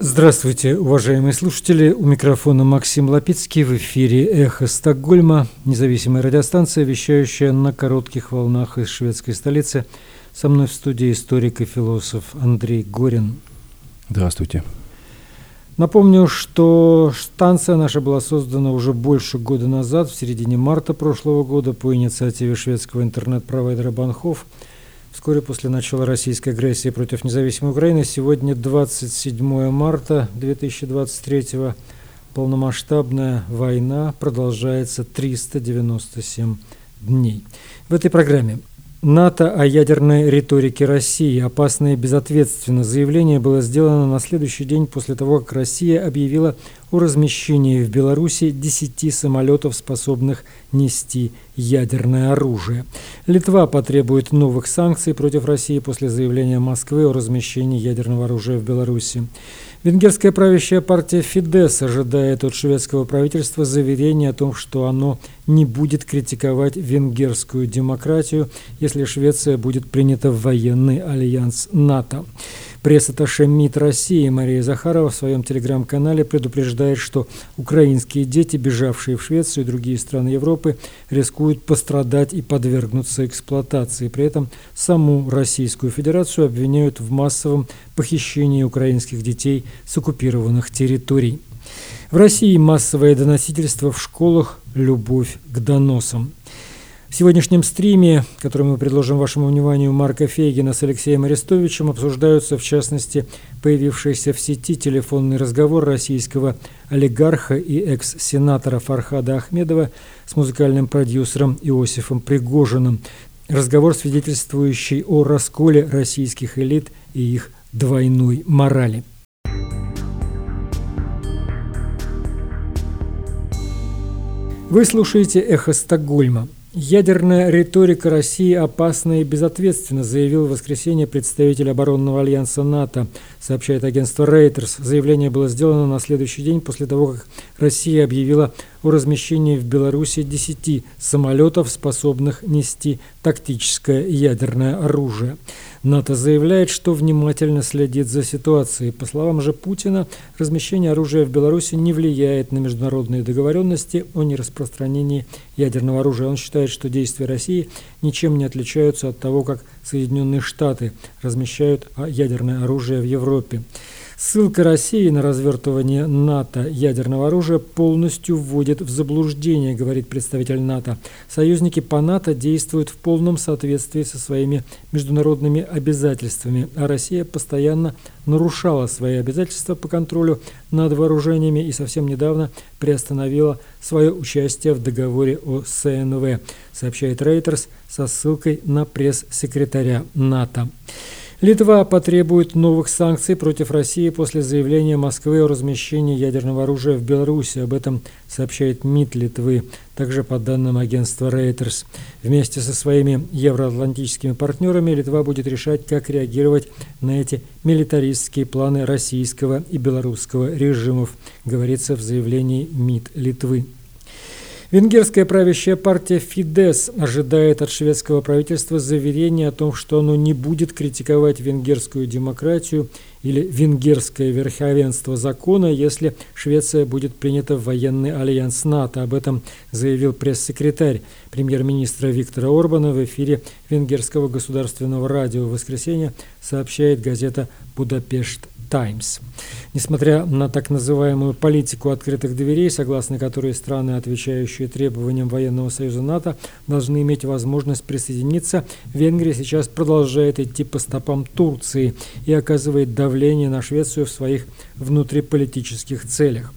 Здравствуйте, уважаемые слушатели. У микрофона Максим Лапицкий. В эфире «Эхо Стокгольма», независимая радиостанция, вещающая на коротких волнах из шведской столицы. Со мной в студии историк и философ Андрей Горин. Здравствуйте. Напомню, что станция наша была создана уже больше года назад, в середине марта прошлого года, по инициативе шведского интернет-провайдера Банхов – Вскоре после начала российской агрессии против независимой Украины, сегодня 27 марта 2023 полномасштабная война продолжается 397 дней. В этой программе НАТО о ядерной риторике России. Опасно и безответственно. Заявление было сделано на следующий день после того, как Россия объявила о размещении в Беларуси 10 самолетов, способных нести ядерное оружие. Литва потребует новых санкций против России после заявления Москвы о размещении ядерного оружия в Беларуси. Венгерская правящая партия Фидес ожидает от шведского правительства заверения о том, что оно не будет критиковать венгерскую демократию, если Швеция будет принята в военный альянс НАТО. Пресс-атташе МИД России Мария Захарова в своем телеграм-канале предупреждает, что украинские дети, бежавшие в Швецию и другие страны Европы, рискуют пострадать и подвергнуться эксплуатации. При этом саму Российскую Федерацию обвиняют в массовом похищении украинских детей с оккупированных территорий. В России массовое доносительство в школах «Любовь к доносам». В сегодняшнем стриме, который мы предложим вашему вниманию Марка Фейгина с Алексеем Арестовичем, обсуждаются, в частности, появившийся в сети телефонный разговор российского олигарха и экс-сенатора Фархада Ахмедова с музыкальным продюсером Иосифом Пригожиным. Разговор, свидетельствующий о расколе российских элит и их двойной морали. Вы слушаете «Эхо Стокгольма». Ядерная риторика России опасна и безответственна, заявил в воскресенье представитель оборонного альянса НАТО, сообщает агентство Reuters. Заявление было сделано на следующий день после того, как Россия объявила о размещении в Беларуси 10 самолетов, способных нести тактическое ядерное оружие. НАТО заявляет, что внимательно следит за ситуацией. По словам же Путина, размещение оружия в Беларуси не влияет на международные договоренности о нераспространении ядерного оружия. Он считает, что действия России ничем не отличаются от того, как Соединенные Штаты размещают ядерное оружие в Европе. Ссылка России на развертывание НАТО ядерного оружия полностью вводит в заблуждение, говорит представитель НАТО. Союзники по НАТО действуют в полном соответствии со своими международными обязательствами, а Россия постоянно нарушала свои обязательства по контролю над вооружениями и совсем недавно приостановила свое участие в договоре о СНВ, сообщает Reuters со ссылкой на пресс-секретаря НАТО. Литва потребует новых санкций против России после заявления Москвы о размещении ядерного оружия в Беларуси. Об этом сообщает МИД Литвы, также по данным агентства Reuters. Вместе со своими евроатлантическими партнерами Литва будет решать, как реагировать на эти милитаристские планы российского и белорусского режимов, говорится в заявлении МИД Литвы. Венгерская правящая партия Фидес ожидает от шведского правительства заверения о том, что оно не будет критиковать венгерскую демократию или венгерское верховенство закона, если Швеция будет принята в военный альянс НАТО. Об этом заявил пресс-секретарь премьер-министра Виктора Орбана в эфире венгерского государственного радио в воскресенье, сообщает газета «Будапешт Times. Несмотря на так называемую политику открытых дверей, согласно которой страны, отвечающие требованиям военного союза НАТО, должны иметь возможность присоединиться, Венгрия сейчас продолжает идти по стопам Турции и оказывает давление на Швецию в своих внутриполитических целях.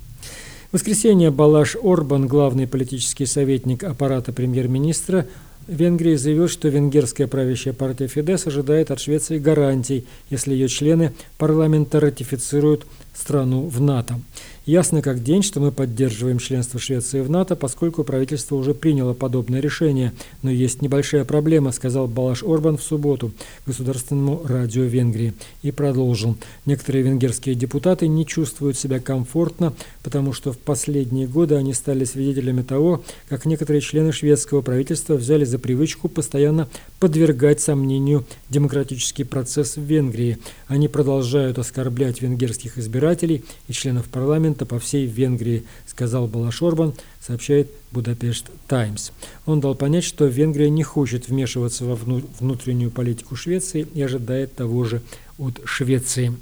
В воскресенье Балаш Орбан, главный политический советник аппарата премьер-министра, Венгрии заявил, что венгерская правящая партия Фидес ожидает от Швеции гарантий, если ее члены парламента ратифицируют страну в НАТО. Ясно как день, что мы поддерживаем членство Швеции в НАТО, поскольку правительство уже приняло подобное решение. Но есть небольшая проблема, сказал Балаш Орбан в субботу государственному радио Венгрии. И продолжил. Некоторые венгерские депутаты не чувствуют себя комфортно, потому что в последние годы они стали свидетелями того, как некоторые члены шведского правительства взяли за привычку постоянно подвергать сомнению демократический процесс в Венгрии. Они продолжают оскорблять венгерских избирателей и членов парламента по всей Венгрии, сказал Балаш Орбан, сообщает Будапешт Таймс. Он дал понять, что Венгрия не хочет вмешиваться во внутреннюю политику Швеции и ожидает того же от Швеции.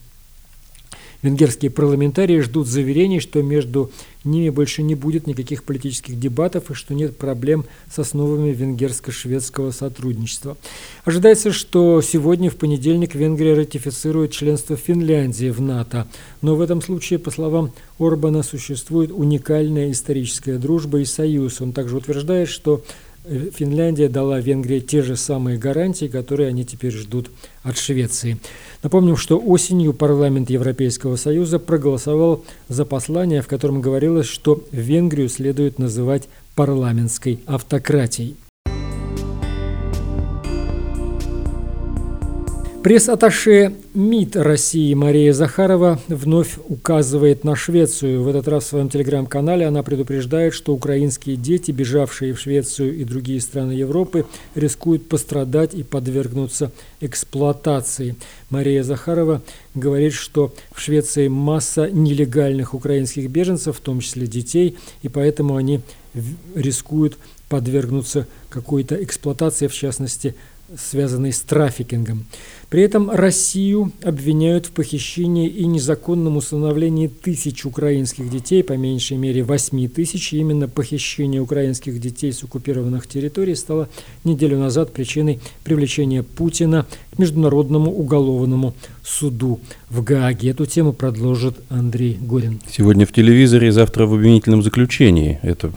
Венгерские парламентарии ждут заверений, что между ними больше не будет никаких политических дебатов и что нет проблем с основами венгерско-шведского сотрудничества. Ожидается, что сегодня, в понедельник, Венгрия ратифицирует членство Финляндии в НАТО. Но в этом случае, по словам Орбана, существует уникальная историческая дружба и союз. Он также утверждает, что Финляндия дала Венгрии те же самые гарантии, которые они теперь ждут от Швеции. Напомним, что осенью парламент Европейского Союза проголосовал за послание, в котором говорилось, что Венгрию следует называть парламентской автократией. Пресс-атташе МИД России Мария Захарова вновь указывает на Швецию. В этот раз в своем телеграм-канале она предупреждает, что украинские дети, бежавшие в Швецию и другие страны Европы, рискуют пострадать и подвергнуться эксплуатации. Мария Захарова говорит, что в Швеции масса нелегальных украинских беженцев, в том числе детей, и поэтому они рискуют подвергнуться какой-то эксплуатации, в частности, связанной с трафикингом. При этом Россию обвиняют в похищении и незаконном усыновлении тысяч украинских детей, по меньшей мере 8 тысяч. Именно похищение украинских детей с оккупированных территорий стало неделю назад причиной привлечения Путина к Международному уголовному суду в Гааге. Эту тему продолжит Андрей Горин. Сегодня в телевизоре, завтра в обвинительном заключении. Это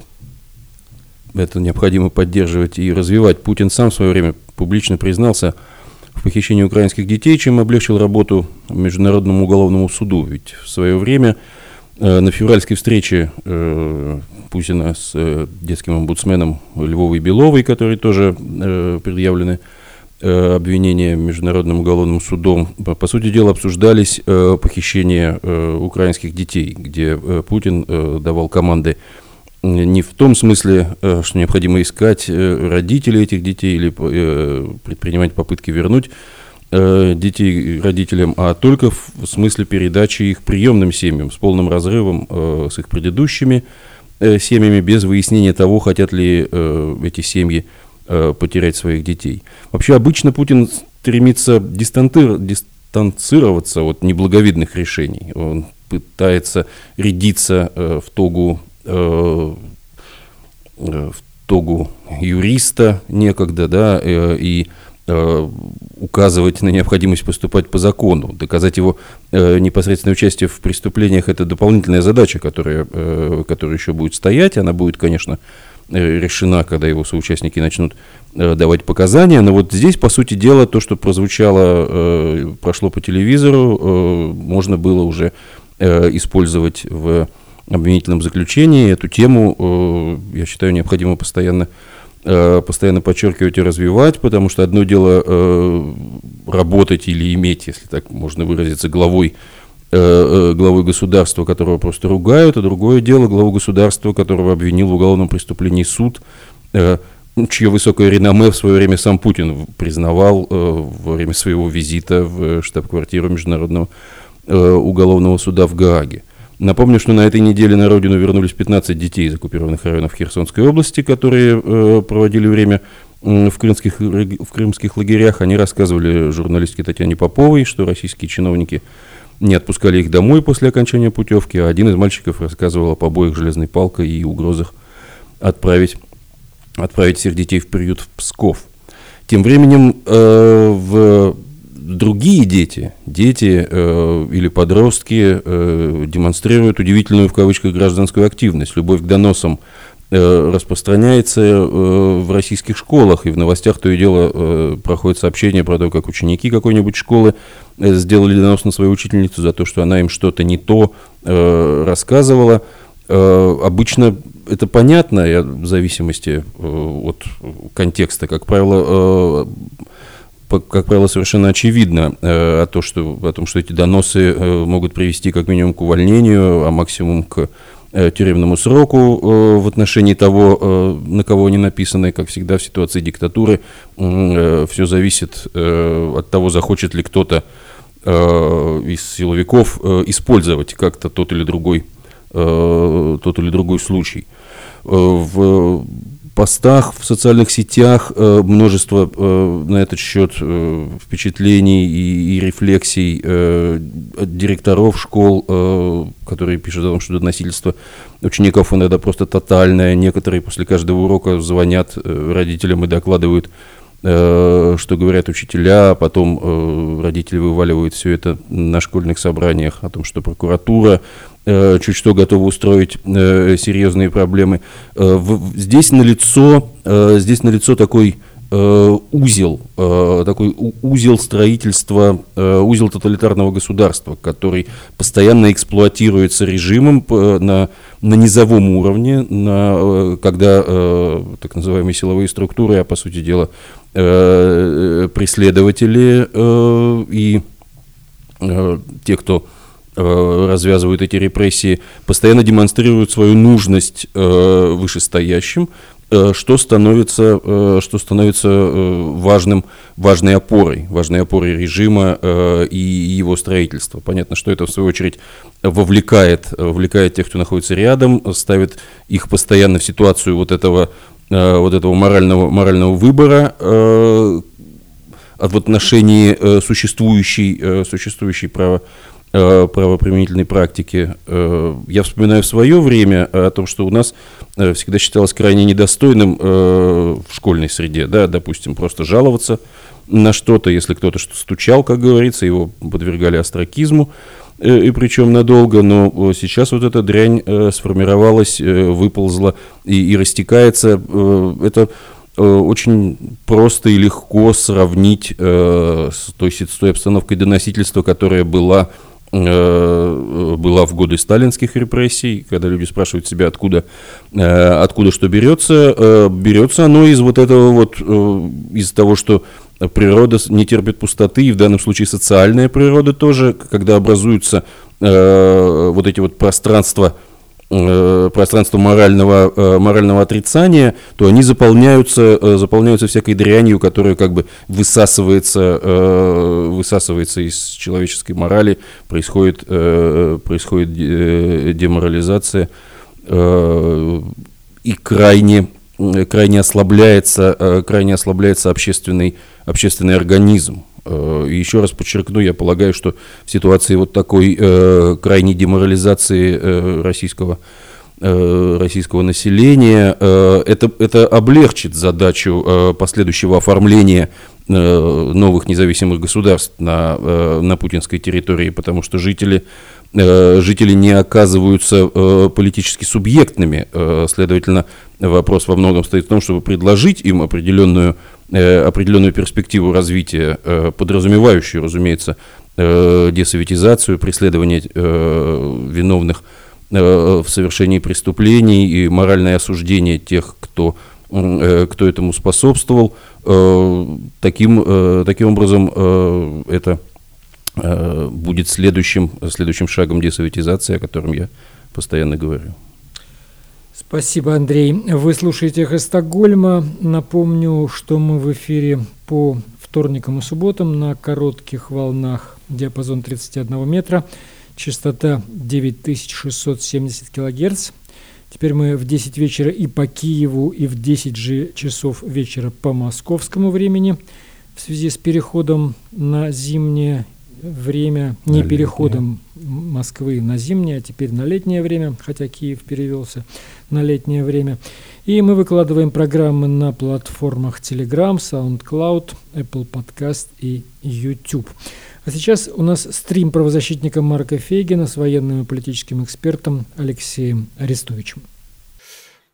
это необходимо поддерживать и развивать. Путин сам в свое время публично признался в похищении украинских детей, чем облегчил работу Международному уголовному суду. Ведь в свое время э, на февральской встрече э, Путина с э, детским омбудсменом Львовой Беловой, которые тоже предъявлены обвинения Международным уголовным судом, по, сути дела обсуждались э, похищения э, украинских детей, где Путин давал команды не в том смысле, э, что необходимо искать э, родителей этих детей или э, предпринимать попытки вернуть детей родителям, а только в смысле передачи их приемным семьям с полным разрывом с их предыдущими семьями, без выяснения того, хотят ли эти семьи потерять своих детей. Вообще обычно Путин стремится дистанцироваться от неблаговидных решений. Он пытается рядиться в тогу Э, в тогу юриста некогда, да, э, и э, указывать на необходимость поступать по закону. Доказать его непосредственное участие в преступлениях – это дополнительная задача, которая, которая еще будет стоять. Она будет, конечно, решена, когда его соучастники начнут давать показания. Но вот здесь, по сути дела, то, что прозвучало, прошло по телевизору, можно было уже использовать в обвинительном заключении. Эту тему, э, я считаю, необходимо постоянно, э, постоянно подчеркивать и развивать, потому что одно дело э, работать или иметь, если так можно выразиться, главой главой государства, которого просто ругают, а другое дело главу государства, которого обвинил в уголовном преступлении суд, чье высокое реноме в свое время сам Путин признавал во время своего визита в штаб-квартиру Международного уголовного суда в Гааге. Напомню, что на этой неделе на родину вернулись 15 детей из оккупированных районов Херсонской области, которые э, проводили время в крымских, в крымских лагерях. Они рассказывали журналистке Татьяне Поповой, что российские чиновники не отпускали их домой после окончания путевки, а один из мальчиков рассказывал о побоях железной палкой и угрозах отправить, отправить всех детей в приют в Псков. Тем временем э, в другие дети, дети э, или подростки э, демонстрируют удивительную в кавычках гражданскую активность, любовь к доносам распространяется в российских школах, и в новостях то и дело проходит сообщение про то, как ученики какой-нибудь школы сделали донос на свою учительницу за то, что она им что-то не то рассказывала. Обычно это понятно, в зависимости от контекста, как правило, как правило, совершенно очевидно э, о, том, что, о том, что эти доносы э, могут привести как минимум к увольнению, а максимум к э, тюремному сроку в отношении того, на кого они написаны, как всегда в ситуации диктатуры, все зависит от того, захочет ли кто-то из силовиков использовать как-то тот или другой, тот или другой случай. В постах в социальных сетях э, множество э, на этот счет э, впечатлений и, и рефлексий директоров школ, которые пишут о том, что насильство учеников иногда просто тотальное. Некоторые после каждого урока звонят родителям и докладывают что говорят учителя, а потом родители вываливают все это на школьных собраниях о том, что прокуратура чуть что готова устроить серьезные проблемы. Здесь налицо, здесь налицо такой узел, такой узел строительства, узел тоталитарного государства, который постоянно эксплуатируется режимом на, на низовом уровне, на, когда так называемые силовые структуры, а по сути дела Э, преследователи э, и э, те, кто развязывают эти репрессии, постоянно демонстрируют свою нужность вышестоящим, что становится, что становится важным, важной опорой, важной опорой режима и его строительства. Понятно, что это в свою очередь вовлекает, вовлекает тех, кто находится рядом, ставит их постоянно в ситуацию вот этого Э, вот этого морального, морального выбора э, в отношении э, существующей, существующей право, правоприменительной практики. Я вспоминаю в свое время о том, что у нас всегда считалось крайне недостойным в школьной среде, да, допустим, просто жаловаться на что-то, если кто-то что стучал, как говорится, его подвергали астракизму, Э, и причем надолго, но э, сейчас вот эта дрянь э, сформировалась, выползла и, и растекается. Это очень просто и легко сравнить с той, с той обстановкой доносительства, которая была была в годы сталинских репрессий, когда люди спрашивают себя, откуда, откуда что берется, берется оно из вот этого вот, из того, что природа не терпит пустоты, и в данном случае социальная природа тоже, когда образуются э, вот эти вот пространства, э, пространство морального, э, морального отрицания, то они заполняются, э, заполняются всякой дрянью, которая как бы высасывается, э, высасывается из человеческой морали, происходит, э, происходит э, деморализация э, и крайне крайне ослабляется, э, крайне ослабляется общественный, общественный организм. Э, еще раз подчеркну, я полагаю, что в ситуации вот такой э, крайней деморализации российского, российского населения это, это облегчит задачу последующего оформления новых независимых государств на, на путинской территории, потому что жители Э, жители не оказываются э, политически субъектными. Э, следовательно, вопрос во многом стоит в том, чтобы предложить им определенную, определенную перспективу развития, подразумевающую, разумеется, десоветизацию, преследование виновных в совершении преступлений и моральное осуждение тех, кто, кто этому способствовал. Таким, таким образом, это Э, будет следующим, следующим шагом десоветизации, о котором я постоянно говорю. Спасибо, Андрей. Вы слушаете «Эхо Стокгольма». Напомню, что мы в эфире по вторникам и субботам на коротких волнах диапазон 31 метра, частота 9670 килогерц. Теперь мы в 10 вечера и по Киеву, и в 10 же часов вечера по московскому времени в связи с переходом на зимнее время не на переходом летнее. Москвы на зимнее, а теперь на летнее время, хотя Киев перевелся на летнее время. И мы выкладываем программы на платформах Telegram, SoundCloud, Apple Podcast и YouTube. А сейчас у нас стрим правозащитника Марка Фейгина с военным и политическим экспертом Алексеем Арестовичем.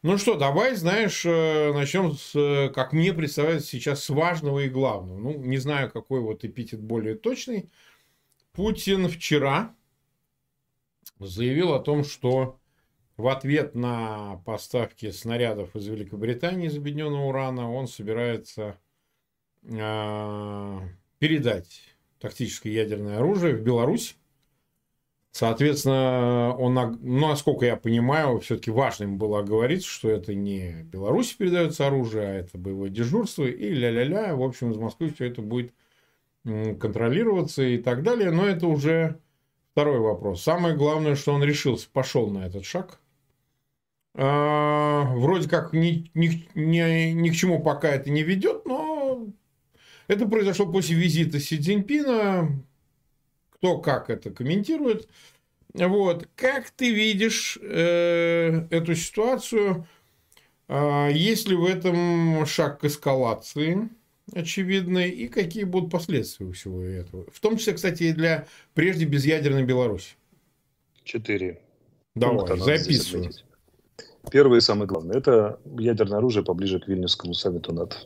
Ну что, давай, знаешь, э, начнем с, э, как мне представляется сейчас, с важного и главного. Ну, не знаю, какой вот эпитет более точный. Путин вчера заявил о том, что в ответ на поставки снарядов из Великобритании из объединенного урана он собирается э, передать тактическое ядерное оружие в Беларусь. Соответственно, он, ну, насколько я понимаю, все-таки важным было оговориться, что это не Беларуси передается оружие, а это боевое дежурство и ля-ля-ля. В общем, из Москвы все это будет контролироваться и так далее. Но это уже второй вопрос. Самое главное, что он решился, пошел на этот шаг. А, вроде как ни, ни, ни, ни к чему пока это не ведет, но это произошло после визита Си Цзиньпина кто как это комментирует. Вот. Как ты видишь э, эту ситуацию? Э, есть ли в этом шаг к эскалации очевидной? И какие будут последствия у всего этого? В том числе, кстати, и для прежде безъядерной Беларуси. Четыре. Давай, записывай. Первое и самое главное. Это ядерное оружие поближе к Вильнюсскому саммиту НАТО.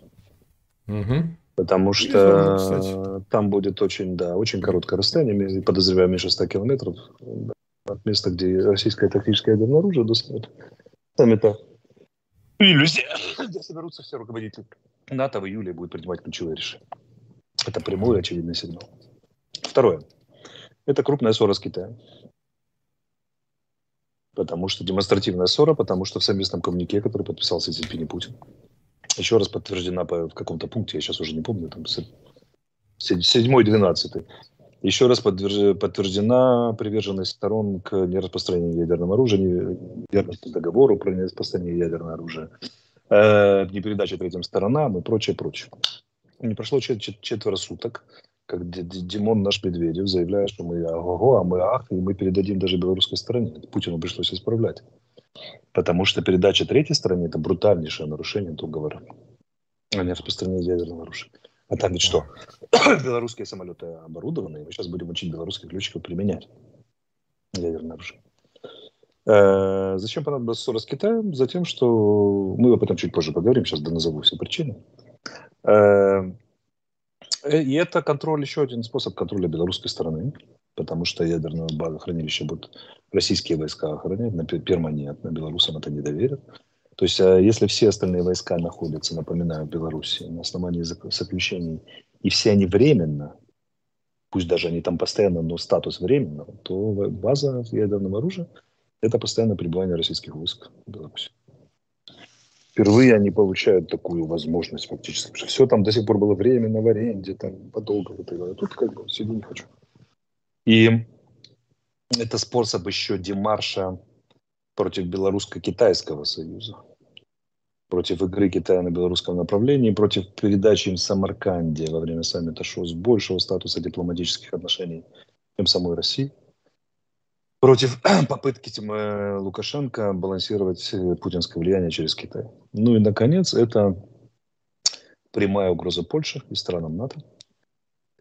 Угу. Потому что там будет очень, да, очень короткое расстояние, подозреваю, меньше 100 километров от места, где российское тактическое ядерное оружие достает. Саммита иллюзия, где соберутся все руководители НАТО в июле будет принимать ключевые решения. Это прямой очевидный сигнал. Второе. Это крупная ссора с Китаем. Потому что демонстративная ссора, потому что в совместном коммунике, который подписал Си Цзиньпинь и Путин, еще раз подтверждена по, в каком-то пункте, я сейчас уже не помню, там седьмой, двенадцатый. Еще раз подтверждена приверженность сторон к нераспространению ядерного оружия, верность договору про нераспространение ядерного оружия, э, непередача третьим сторонам и прочее, прочее. Не прошло чет чет четверо суток, как Димон наш Медведев заявляет, что мы ого, а мы ах, и мы передадим даже белорусской стороне. Путину пришлось исправлять. Потому что передача третьей стране – это брутальнейшее нарушение договора о нераспространении ядерного оружия. А там ведь что? Белорусские самолеты оборудованы, и мы сейчас будем учить белорусских летчиков применять ядерное оружие. Э, зачем понадобилась ссора с Китаем? Затем, что мы об этом чуть позже поговорим, сейчас назову все причины. Э, и это контроль, еще один способ контроля белорусской стороны потому что ядерное хранилище будут российские войска охранять, на перманентно, белорусам это не доверят. То есть, если все остальные войска находятся, напоминаю, в Беларуси на основании заключений, и все они временно, пусть даже они там постоянно, но статус временного, то база ядерного оружия – это постоянное пребывание российских войск в Беларуси. Впервые они получают такую возможность фактически, потому что все там до сих пор было временно в аренде, там подолго. А тут как бы сиди не хочу. И это способ еще демарша против белорусско-китайского союза, против игры Китая на белорусском направлении, против передачи им Самарканде во время саммита ШОС большего статуса дипломатических отношений, чем самой России, против попытки э, Лукашенко балансировать э, путинское влияние через Китай. Ну и, наконец, это прямая угроза Польши и странам НАТО –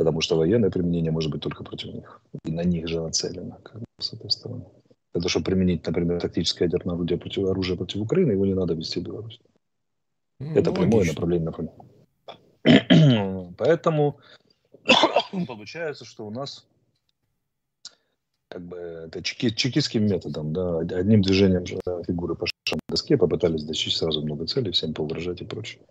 потому что военное применение может быть только против них. И на них же нацелено, как бы, с этой стороны. Это чтобы применить, например, тактическое ядерное оружие против, оружие против Украины, его не надо вести в Беларусь. Ну, это прямое направление например. Поэтому получается, что у нас как бы это чеки, чекистским методом, да, одним движением фигуры по доске попытались достичь сразу много целей, всем поугрожать и прочее.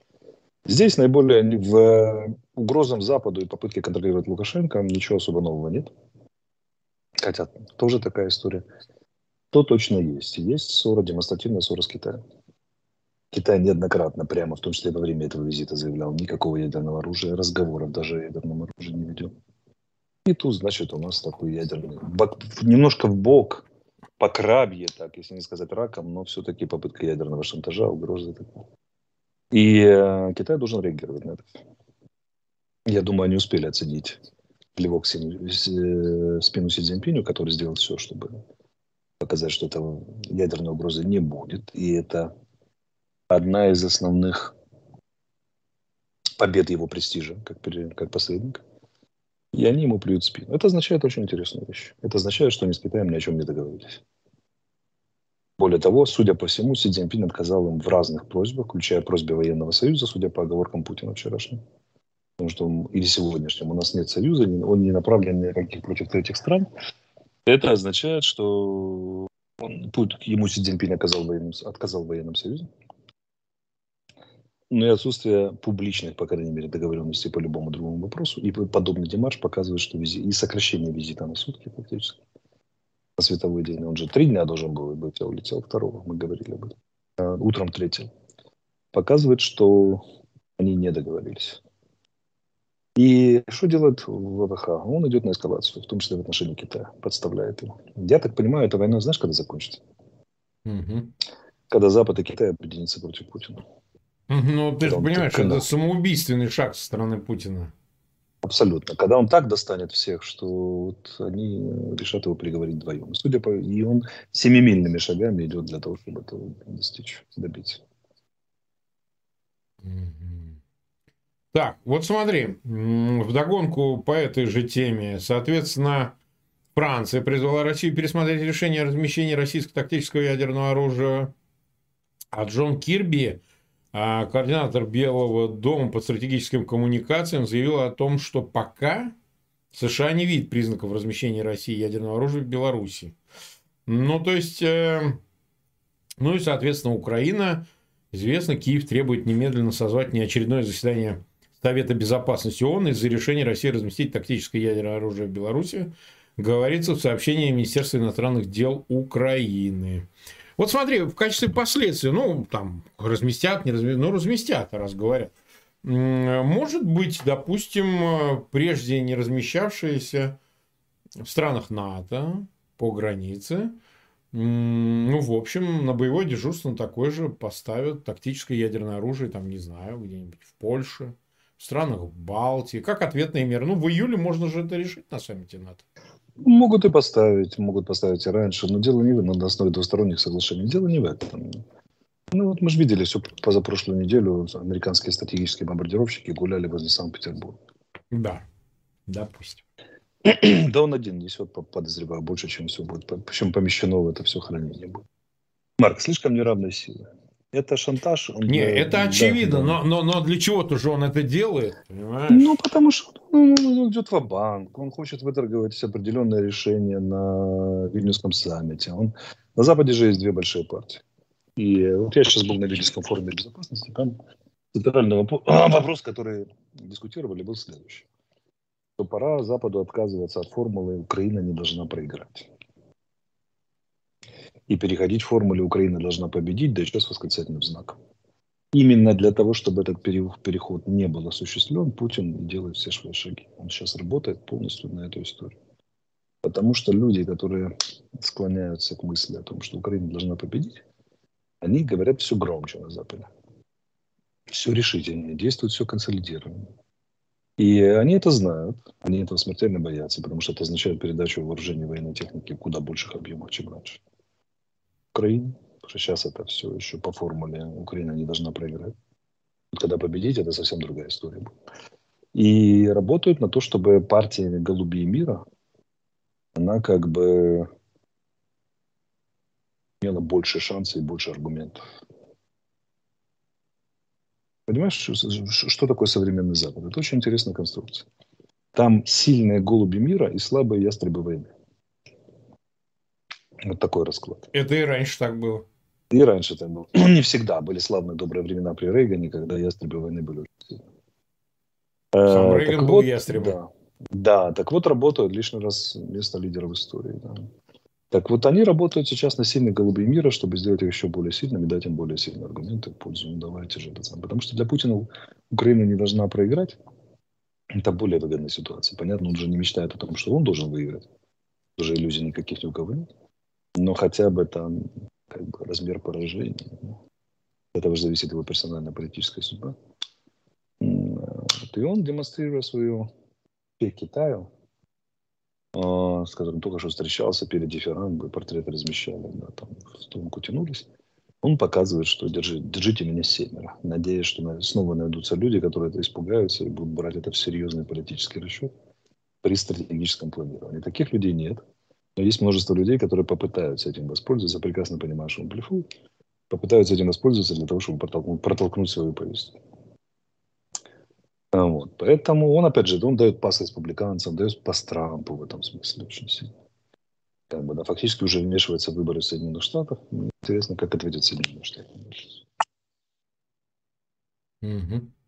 Здесь наиболее в угрозам Западу и попытке контролировать Лукашенко ничего особо нового нет. Хотя тоже такая история. То точно есть. Есть ссора, демонстративная ссора с Китаем. Китай неоднократно, прямо в том числе во время этого визита, заявлял, никакого ядерного оружия, разговоров даже о ядерном оружии не ведем. Тут, значит, у нас такой ядерный... Немножко в бок, по крабье, так, если не сказать раком, но все-таки попытка ядерного шантажа, угрозы. Такой. И э, Китай должен реагировать на это. Я думаю, они успели оценить плевок в э, спину Си Цзиньпиню, который сделал все, чтобы показать, что этого ядерной угрозы не будет. И это одна из основных побед его престижа как, как посредника. И они ему плюют спину. Это означает очень интересную вещь. Это означает, что они с Китаем ни о чем не договорились. Более того, судя по всему, Си Цзиньпин отказал им в разных просьбах, включая просьбе военного союза, судя по оговоркам Путина вчерашним. Потому что он, или сегодняшним у нас нет союза, он не направлен никаких против третьих стран. Это означает, что он, ему Си Цзиньпин отказал военным, отказал военным союзом. Но и отсутствие публичных, по крайней мере, договоренностей по любому другому вопросу. И подобный демарш показывает, что визит, и сокращение визита на сутки фактически на световой день. Он же три дня должен был быть, а улетел второго. Мы говорили об этом. А, утром третьего. Показывает, что они не договорились. И что делает ВВХ? Он идет на эскалацию, в том числе в отношении Китая, подставляет его. Я так понимаю, эта война, знаешь, когда закончится? Угу. Когда Запад и Китай объединятся против Путина. Ну, ты же понимаешь, это самоубийственный шаг со стороны Путина. Абсолютно. Когда он так достанет всех, что вот они решат его приговорить вдвоем. Судя по... И он семимильными шагами идет для того, чтобы этого достичь, добиться. Так, вот смотри, в догонку по этой же теме, соответственно, Франция призвала Россию пересмотреть решение о размещении российского тактического ядерного оружия, а Джон Кирби а координатор Белого дома по стратегическим коммуникациям заявил о том, что пока США не видит признаков размещения России ядерного оружия в Беларуси. Ну, то есть, э, ну и, соответственно, Украина, известно, Киев требует немедленно созвать неочередное заседание Совета Безопасности ООН из-за решения России разместить тактическое ядерное оружие в Беларуси, говорится в сообщении Министерства иностранных дел Украины. Вот смотри, в качестве последствий, ну, там, разместят, не разместят, ну, разместят, раз говорят. Может быть, допустим, прежде не размещавшиеся в странах НАТО по границе, ну, в общем, на боевое дежурство такое же поставят тактическое ядерное оружие, там, не знаю, где-нибудь в Польше, в странах Балтии, как ответные меры. Ну, в июле можно же это решить на саммите НАТО. Могут и поставить, могут поставить и раньше, но дело не в этом, на основе двусторонних соглашений. Дело не в этом. Ну вот мы же видели все позапрошлую неделю, американские стратегические бомбардировщики гуляли возле Санкт-Петербурга. Да, допустим. Да он один несет, подозреваю, больше, чем все будет. Причем помещено в это все хранение будет. Марк, слишком неравной силы. Это шантаж. Он, Не, это да, очевидно, да. Но, но, но для чего-то же он это делает, понимаешь? Ну, потому что ну, он идет в банк он хочет выторговать определенное решение на Вильнюсском саммите. Он... На Западе же есть две большие партии. И вот я сейчас был на Вильнюсском форуме безопасности, там центральный вопрос, который дискутировали, был следующий. Что пора Западу отказываться от формулы «Украина не должна проиграть» и переходить в формуле «Украина должна победить», да еще с восклицательным знаком. Именно для того, чтобы этот переход не был осуществлен, Путин делает все свои шаги. Он сейчас работает полностью на эту историю. Потому что люди, которые склоняются к мысли о том, что Украина должна победить, они говорят все громче на Западе. Все решительнее, действуют все консолидированно. И они это знают, они этого смертельно боятся, потому что это означает передачу вооружений военной техники куда больших объемах, чем раньше. Украине. Потому что сейчас это все еще по формуле Украина не должна проиграть. Когда победить, это совсем другая история будет. И работают на то, чтобы партия голубей мира, она как бы имела больше шансов и больше аргументов. Понимаешь, что такое современный Запад? Это очень интересная конструкция. Там сильные голуби мира и слабые ястребы войны. Вот такой расклад. Это и раньше так было. И раньше так было. Ну, не всегда. Были славные добрые времена при Рейгане, когда ястребы войны были очень сильны. Сам э, Рейган был вот, ястребом. Да, да, так вот работают лишний раз место лидеров истории. Да. Так вот они работают сейчас на сильных голубей мира, чтобы сделать их еще более сильными, дать им более сильные аргументы в пользу. Ну, давайте же это самое. Потому что для Путина Украина не должна проиграть. Это более выгодная ситуация. Понятно, он же не мечтает о том, что он должен выиграть. Уже иллюзий никаких ни у кого нет но хотя бы там как бы, размер поражения. От этого же зависит его персональная политическая судьба. И он, демонстрируя свою к Китаю, а, с которым только что встречался перед дифирамбой, портреты размещали, да, там в струнку тянулись, он показывает, что держи, держите меня семеро, надеясь, что снова найдутся люди, которые это испугаются и будут брать это в серьезный политический расчет при стратегическом планировании. Таких людей нет. Но есть множество людей, которые попытаются этим воспользоваться, прекрасно понимая, что он блефует, попытаются этим воспользоваться для того, чтобы протолкнуть, протолкнуть свою повестку. А вот. Поэтому он, опять же, он дает пас республиканцам, дает пас Трампу в этом смысле очень сильно. Как бы, да, фактически уже вмешивается в выборы Соединенных Штатах. Интересно, как ответят Соединенные Штаты. Угу.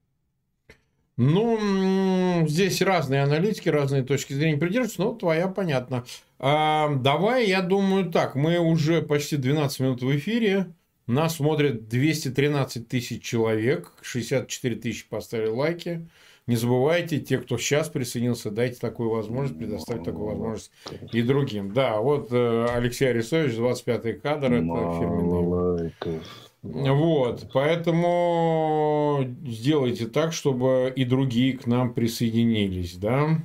Ну, здесь разные аналитики, разные точки зрения придерживаются, но твоя понятно. А, давай, я думаю, так, мы уже почти 12 минут в эфире. Нас смотрят 213 тысяч человек, 64 тысячи поставили лайки. Не забывайте, те, кто сейчас присоединился, дайте такую возможность, предоставить такую возможность и другим. Да, вот э, Алексей Арисович, 25-й кадр, это фирменный. Вот, поэтому сделайте так, чтобы и другие к нам присоединились, да.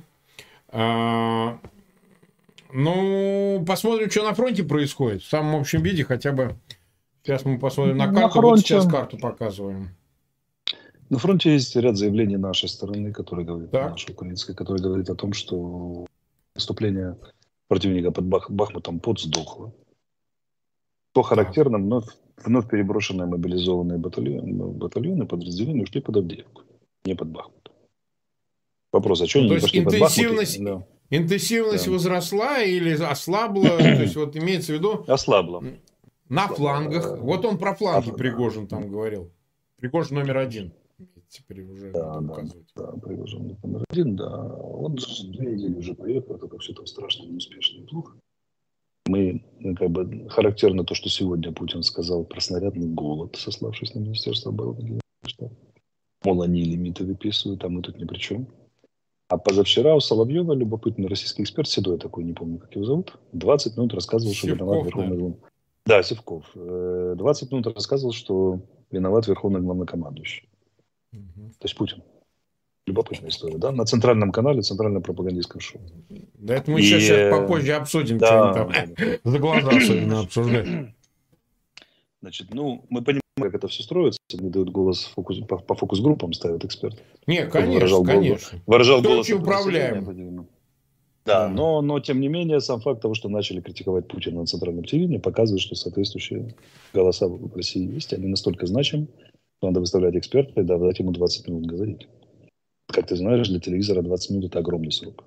А, ну, посмотрим, что на фронте происходит. В самом общем виде хотя бы. Сейчас мы посмотрим на карту. На фронте... Вот сейчас карту показываем. На фронте есть ряд заявлений нашей стороны, которые говорят, так. нашей украинской, которые говорят о том, что наступление противника под Бах, Бахмутом подсдохло. Что характерно, вновь, вновь переброшенные мобилизованные батальоны, батальоны подразделения ушли под Авдеевку, не под Бахмут. Вопрос, а что ну, они не пошли под Бахмут? Да. Интенсивность да. возросла или ослабла? То есть, вот имеется в виду... Ослабла. На ослабла. флангах. Вот он про фланги Пригожин там говорил. Пригожин номер один теперь уже да, да, да, Пригожин номер один, да. Он две недели уже поехал, это все там страшно, неуспешно и плохо. Мы, ну, как бы, характерно то, что сегодня Путин сказал про снарядный голод, сославшись на Министерство обороны. Мол, они лимиты выписывают, а мы тут ни при чем. А позавчера у Соловьева, любопытный российский эксперт, седой такой, не помню, как его зовут, 20 минут рассказывал, Севков, что виноват Верховный главный... Да, Севков. 20 э, минут рассказывал, что виноват Верховный главнокомандующий. Угу. То есть Путин. Любопытная история, да? На центральном канале, центральном пропагандистском шоу. Да это мы и... сейчас, сейчас попозже обсудим, да, что они там за глаза особенно обсуждать. Значит, ну, мы понимаем, как это все строится. Они дают голос фокус, по, по фокус-группам, ставят эксперты. Не, конечно, выражал конечно. Голос, выражал голос очень управляем. Да, да, но, но тем не менее, сам факт того, что начали критиковать Путина на центральном телевидении, показывает, что соответствующие голоса в России есть. Они настолько значимы, что надо выставлять эксперта и дать ему 20 минут говорить. Как ты знаешь, для телевизора 20 минут – это огромный срок.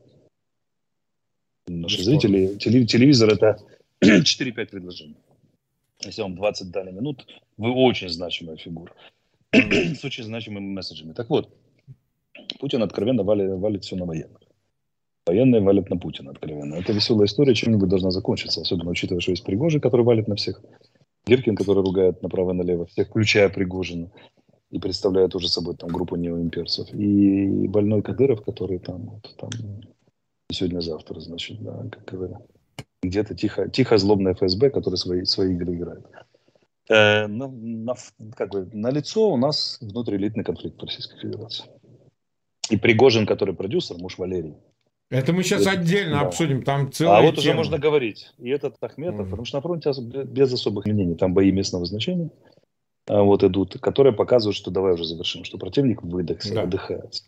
Наши зрители, телевизор – это 4-5 предложений. Если вам 20 дали минут, вы очень значимая фигура. С очень значимыми месседжами. Так вот, Путин откровенно валит, валит все на военных. Военные валят на Путина откровенно. Это веселая история, чем-нибудь должна закончиться. Особенно учитывая, что есть Пригожин, который валит на всех. Гиркин, который ругает направо и налево, всех, включая Пригожина. И представляет уже собой там группу неоимперцев. И больной Кадыров, который там, вот, там сегодня-завтра, значит, да, как говорят где-то тихо, тихо злобная ФСБ, который свои, свои игры играет. Э, на, на, как бы, на лицо у нас внутриэлитный конфликт в Российской Федерации. И Пригожин, который продюсер, муж Валерий. Это мы сейчас это, отдельно да. обсудим, там целая А вот тема. уже можно говорить. И этот Ахметов, mm. потому что на фронте без особых мнений, там бои местного значения а, вот идут, которые показывают, что давай уже завершим, что противник выдохся, да. выдыхается.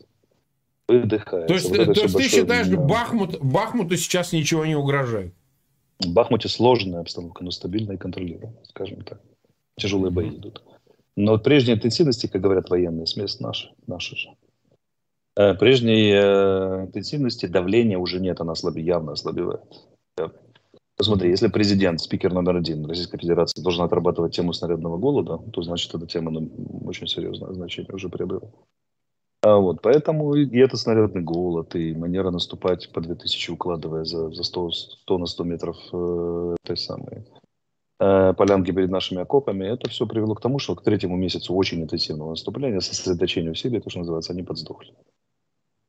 Выдыхается. То есть, вот то есть ты считаешь, что Бахмут, Бахмуту сейчас ничего не угрожает? В Бахмуте сложная обстановка, но стабильная и контролируемая, скажем так. Тяжелые бои идут. Но вот прежней интенсивности, как говорят военные, смесь наши, наши же. Э, прежней э, интенсивности давления уже нет, она слабе, явно ослабевает. Посмотри, если президент, спикер номер один Российской Федерации, должен отрабатывать тему снарядного голода, то значит эта тема ну, очень серьезное значение уже приобрела. А вот, поэтому и это снарядный голод, и манера наступать по 2000, укладывая за, за 100, 100 на 100 метров э, той самой э, полянки перед нашими окопами, это все привело к тому, что к третьему месяцу очень интенсивного наступления, сосредоточения усилий, то, что называется, они подсдохли.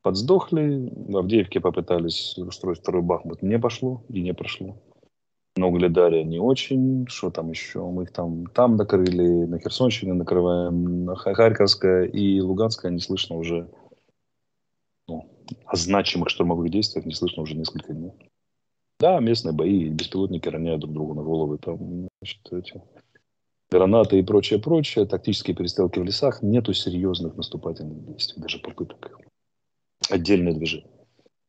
Подсдохли, в Авдеевке попытались устроить второй Бахмут, не пошло и не прошло на Угледаре не очень. Что там еще? Мы их там, там накрыли, на Херсонщине накрываем, на Харьковская и Луганская не слышно уже ну, о значимых штурмовых действиях не слышно уже несколько дней. Да, местные бои, беспилотники роняют друг другу на головы, там, значит, эти гранаты и прочее, прочее, тактические перестрелки в лесах, нету серьезных наступательных действий, даже попыток. Отдельные движения.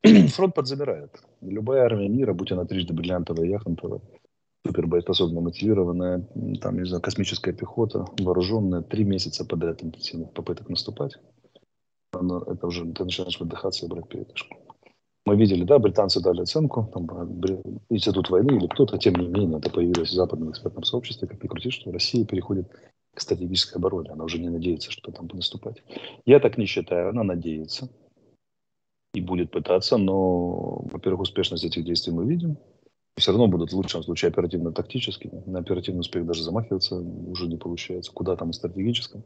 фронт подзабирает. Любая армия мира, будь она трижды бриллиантовая, яхонтовая, супер боеспособная, мотивированная, там, не знаю, космическая пехота, вооруженная, три месяца подряд интенсивных попыток наступать, оно, это уже ты начинаешь выдыхаться и брать передышку. Мы видели, да, британцы дали оценку, там, институт войны или кто-то, тем не менее, это появилось в западном экспертном сообществе, как ни крути, что Россия переходит к стратегической обороне. Она уже не надеется, что там наступать. Я так не считаю, она надеется и будет пытаться, но, во-первых, успешность этих действий мы видим. Все равно будут в лучшем случае оперативно-тактическими. На оперативный успех даже замахиваться уже не получается. Куда там и стратегическом.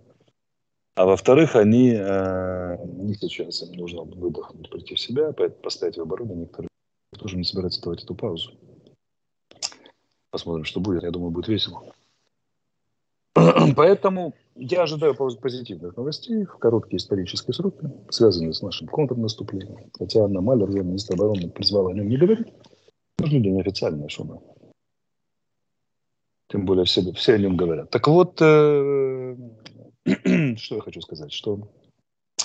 А во-вторых, они э, не сейчас им нужно выдохнуть, прийти в себя, поставить в оборону. Некоторые тоже не собираются давать эту паузу. Посмотрим, что будет. Я думаю, будет весело. Поэтому я ожидаю позитивных новостей в короткие исторические сроки, связанные с нашим контрнаступлением. Хотя Анна Малер, министр обороны, призвала о нем не говорить. Люди неофициальные шумы. Тем более все, все о нем говорят. Так вот, э, что я хочу сказать, что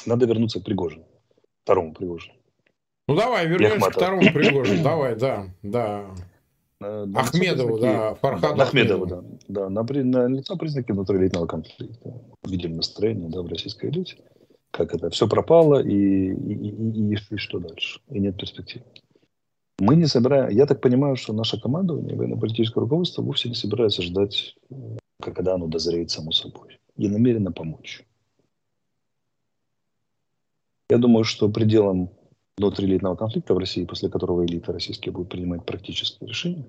надо вернуться к Пригожину, второму Пригожину. Ну давай, вернемся к второму Пригожину. Давай, да, да. На Ахмедову, да, Фархаду Ахмедову, да. Да, на, на лицо признаки внутриэлитного конфликта. Видим настроение, да, в российской элите. Как это все пропало и, и, и, и, и что дальше? И нет перспектив. Мы не собираем... Я так понимаю, что наша командование, военно-политическое руководство вовсе не собирается ждать, когда оно дозреет само собой. И намерено помочь. Я думаю, что пределом внутриэлитного конфликта в России, после которого элита российские будут принимать практические решения,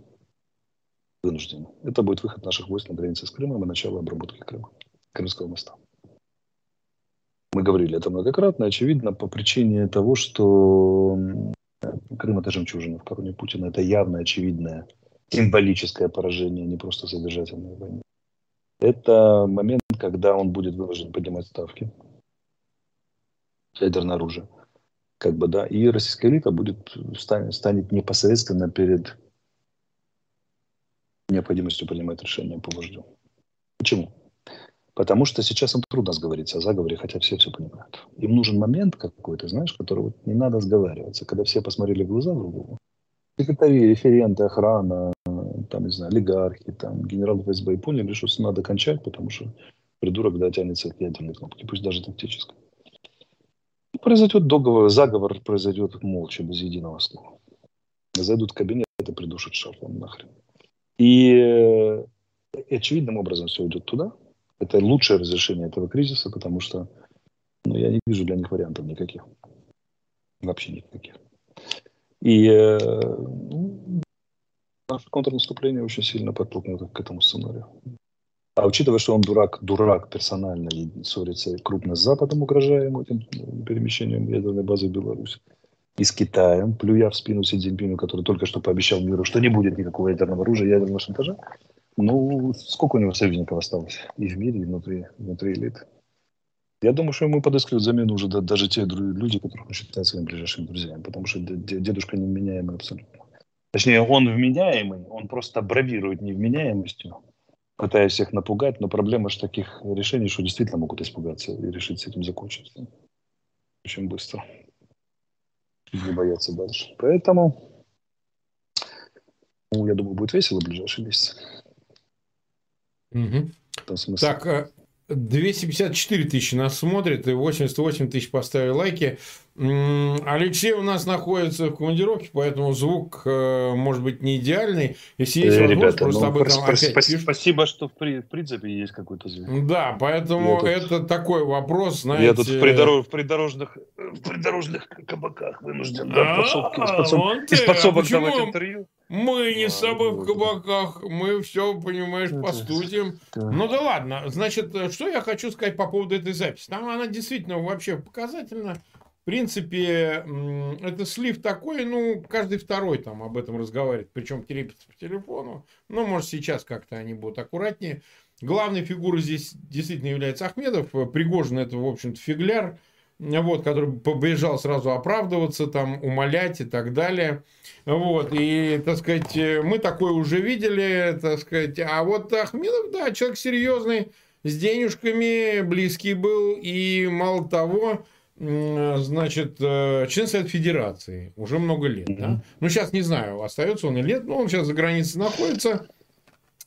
вынуждены. Это будет выход наших войск на границе с Крымом и начало обработки Крыма, Крымского моста. Мы говорили это многократно, очевидно, по причине того, что Крым – это жемчужина в короне Путина. Это явное, очевидное, символическое поражение, не просто содержательное войны. Это момент, когда он будет вынужден поднимать ставки ядерное оружие как бы, да, и российская элита будет, станет, станет непосредственно перед необходимостью принимать решения по вождю. Почему? Потому что сейчас им трудно сговориться о заговоре, хотя все все понимают. Им нужен момент какой-то, знаешь, который вот не надо сговариваться, когда все посмотрели в глаза друг другу. Секретари, референты, охрана, там, не знаю, олигархи, там, генерал ФСБ и поняли, что надо кончать, потому что придурок, да, тянется к ядерной кнопке, пусть даже тактической. Произойдет договор, заговор произойдет молча, без единого слова. Зайдут в кабинет и придушат шарфом нахрен. И, и очевидным образом все идет туда. Это лучшее разрешение этого кризиса, потому что ну, я не вижу для них вариантов никаких. Вообще никаких. И э, ну, наше контрнаступление очень сильно подтолкнет к этому сценарию. А учитывая, что он дурак, дурак персонально и ссорится крупно с Западом, угрожая ему этим перемещением ядерной базы в Беларусь, и с Китаем, плюя в спину Си Цзиньпину, который только что пообещал миру, что не будет никакого ядерного оружия, ядерного шантажа, ну, сколько у него союзников осталось и в мире, и внутри, внутри элиты. Я думаю, что ему подыскивают замену уже даже те люди, которых он считает своими ближайшими друзьями, потому что дедушка невменяемый абсолютно. Точнее, он вменяемый, он просто бравирует невменяемостью, пытаясь всех напугать, но проблема же таких решений, что действительно могут испугаться и решить с этим закончить. Очень быстро. Не бояться дальше. Поэтому, ну, я думаю, будет весело в ближайшие месяцы. Угу. Так, э, 254 тысячи нас смотрит, и 88 тысяч поставили лайки. Алексей у нас находится в командировке, поэтому звук э, может быть не идеальный. Если есть возможность, Ребята, просто ну, об этом спа- опять спа- Спасибо, что в, при, в принципе есть какой-то звук. Да, поэтому я это тут, такой вопрос, знаете... Я тут в, придорож, в, придорожных, в придорожных кабаках вынужден да, из подсобок давать интервью. Мы не с собой в кабаках, мы все, понимаешь, постудим. Ну да ладно, значит, что я хочу сказать по поводу этой записи. Там она действительно вообще показательна. В принципе, это слив такой, ну, каждый второй там об этом разговаривает, причем терепится по телефону. Ну, может, сейчас как-то они будут аккуратнее. Главной фигурой здесь действительно является Ахмедов. Пригожин это, в общем-то, фигляр вот, который побежал сразу оправдываться, там, умолять и так далее. Вот, и, так сказать, мы такое уже видели, так сказать. А вот Ахмедов, да, человек серьезный, с денежками, близкий был, и мало того, значит, э, член Совета Федерации уже много лет. Да? Ну, сейчас не знаю, остается он или нет, но он сейчас за границей находится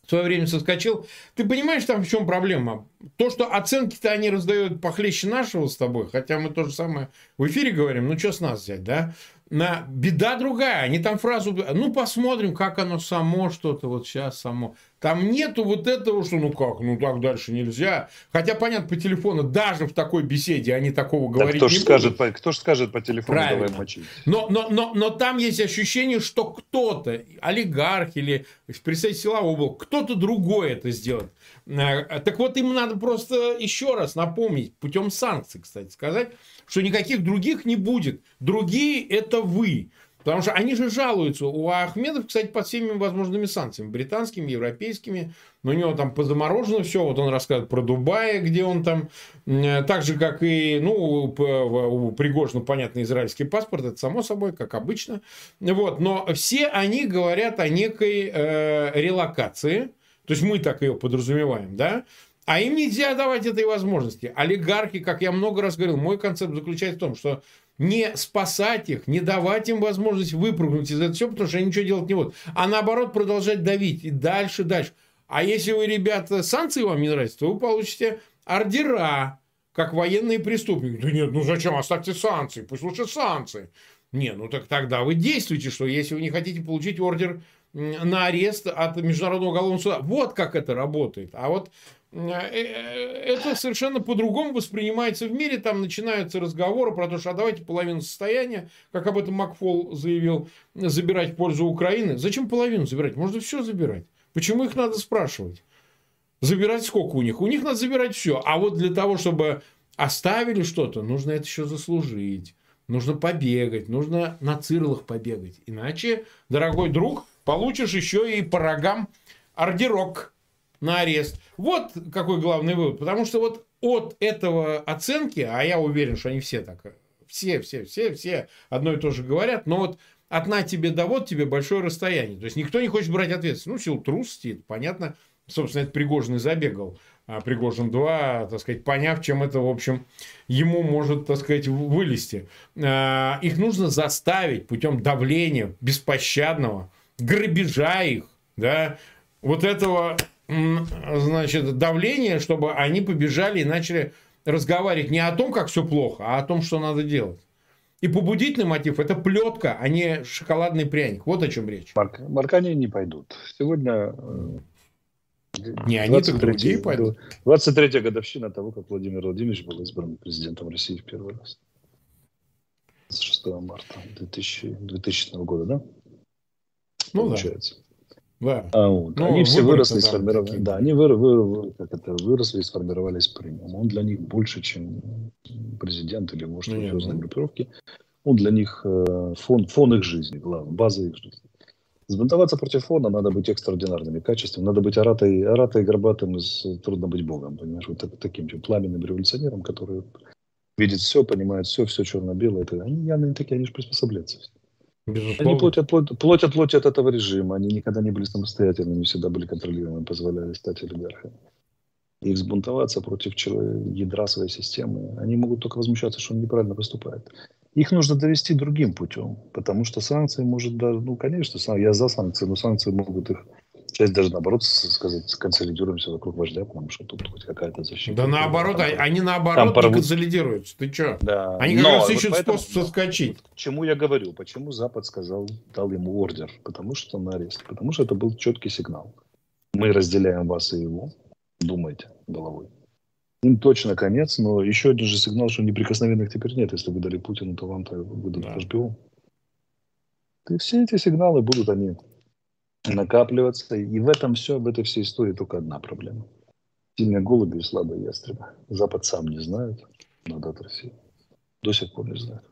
в свое время соскочил. Ты понимаешь, там в чем проблема? То, что оценки-то они раздают похлеще нашего с тобой, хотя мы то же самое в эфире говорим, ну что с нас взять, да? На беда другая, они там фразу, ну посмотрим, как оно само что-то вот сейчас само. Там нету вот этого, что ну как, ну так дальше нельзя. Хотя, понятно, по телефону, даже в такой беседе они такого говорить кто не скажет, по, Кто же скажет по телефону, Правильно. давай мочить? Но, но, но, но там есть ощущение, что кто-то, олигарх или представитель силового блока, кто-то другой это сделает. Э, так вот, им надо просто еще раз напомнить, путем санкций, кстати, сказать, что никаких других не будет. Другие – это вы. Потому что они же жалуются. У Ахмедов, кстати, под всеми возможными санкциями. Британскими, европейскими. Но у него там позаморожено все. Вот он рассказывает про Дубай, где он там... Так же, как и... Ну, у Пригожина, понятно, израильский паспорт. Это само собой, как обычно. Вот. Но все они говорят о некой э, релокации. То есть, мы так ее подразумеваем, да? А им нельзя давать этой возможности. Олигархи, как я много раз говорил, мой концепт заключается в том, что не спасать их, не давать им возможность выпрыгнуть из этого всего, потому что они ничего делать не будут, а наоборот продолжать давить и дальше, дальше. А если вы, ребята, санкции вам не нравятся, то вы получите ордера, как военные преступники. Да нет, ну зачем, оставьте санкции, пусть лучше санкции. Не, ну так тогда вы действуйте, что если вы не хотите получить ордер на арест от Международного уголовного суда. Вот как это работает. А вот это совершенно по-другому воспринимается в мире. Там начинаются разговоры про то, что а давайте половину состояния, как об этом Макфол заявил, забирать в пользу Украины. Зачем половину забирать? Можно все забирать. Почему их надо спрашивать? Забирать сколько у них? У них надо забирать все. А вот для того, чтобы оставили что-то, нужно это еще заслужить. Нужно побегать, нужно на цирлах побегать. Иначе, дорогой друг, получишь еще и по рогам ордерок на арест. Вот какой главный вывод. Потому что вот от этого оценки, а я уверен, что они все так, все, все, все, все одно и то же говорят, но вот от на тебе да вот тебе большое расстояние. То есть никто не хочет брать ответственность. Ну, сил трусости, это понятно. Собственно, это Пригожин и забегал. А Пригожин 2, так сказать, поняв, чем это, в общем, ему может, так сказать, вылезти. А, их нужно заставить путем давления беспощадного, грабежа их, да, вот этого значит, давление, чтобы они побежали и начали разговаривать не о том, как все плохо, а о том, что надо делать. И побудительный мотив – это плетка, а не шоколадный пряник. Вот о чем речь. Марк, Маркане не пойдут. Сегодня э, не они, так другие пойдут. 23-я годовщина того, как Владимир Владимирович был избран президентом России в первый раз. 26 марта 2000, 2000 года, да? Ну Получается. Да. Да. А, вот. ну, они все выросли, сформировали. Да, они вы, вы, как это, выросли и сформировались при нем. Он для них больше, чем президент или, может, ну, мафиозной ну. группировки. Он для них э, фон, фон их жизни, главное, база их жизни. Сбунтоваться против фона надо быть экстраординарными качествами, надо быть оратой, оратой горбатым, из, трудно быть богом, понимаешь, вот так, таким типа, пламенным революционером, который видит все, понимает все, все черно-белое. Они явно такие, они же приспособляются. Безусловно. Они плоть от, плоть, плоть от этого режима. Они никогда не были самостоятельными, всегда были контролируемыми, позволяли стать олигархами. И взбунтоваться против ядра своей системы, они могут только возмущаться, что он неправильно поступает. Их нужно довести другим путем, потому что санкции может даже, ну, конечно, я за санкции, но санкции могут их Часть даже наоборот сказать, консолидируемся вокруг вождя, потому что тут хоть какая-то защита. Да наоборот, там, они наоборот там не консолидируются. Ты что? Да. Они как раз ищут вот способ соскочить. К чему я говорю? Почему Запад сказал, дал ему ордер? Потому что на арест. Потому что это был четкий сигнал. Мы разделяем вас и его. Думайте головой. Им точно конец, но еще один же сигнал, что неприкосновенных теперь нет. Если вы дали Путину, то вам-то выдадут да. шпион. И все эти сигналы будут они накапливаться. И в этом все, в этой всей истории только одна проблема. Сильные голуби и слабые ястребы. Запад сам не знает, надо от России. До сих пор не знает.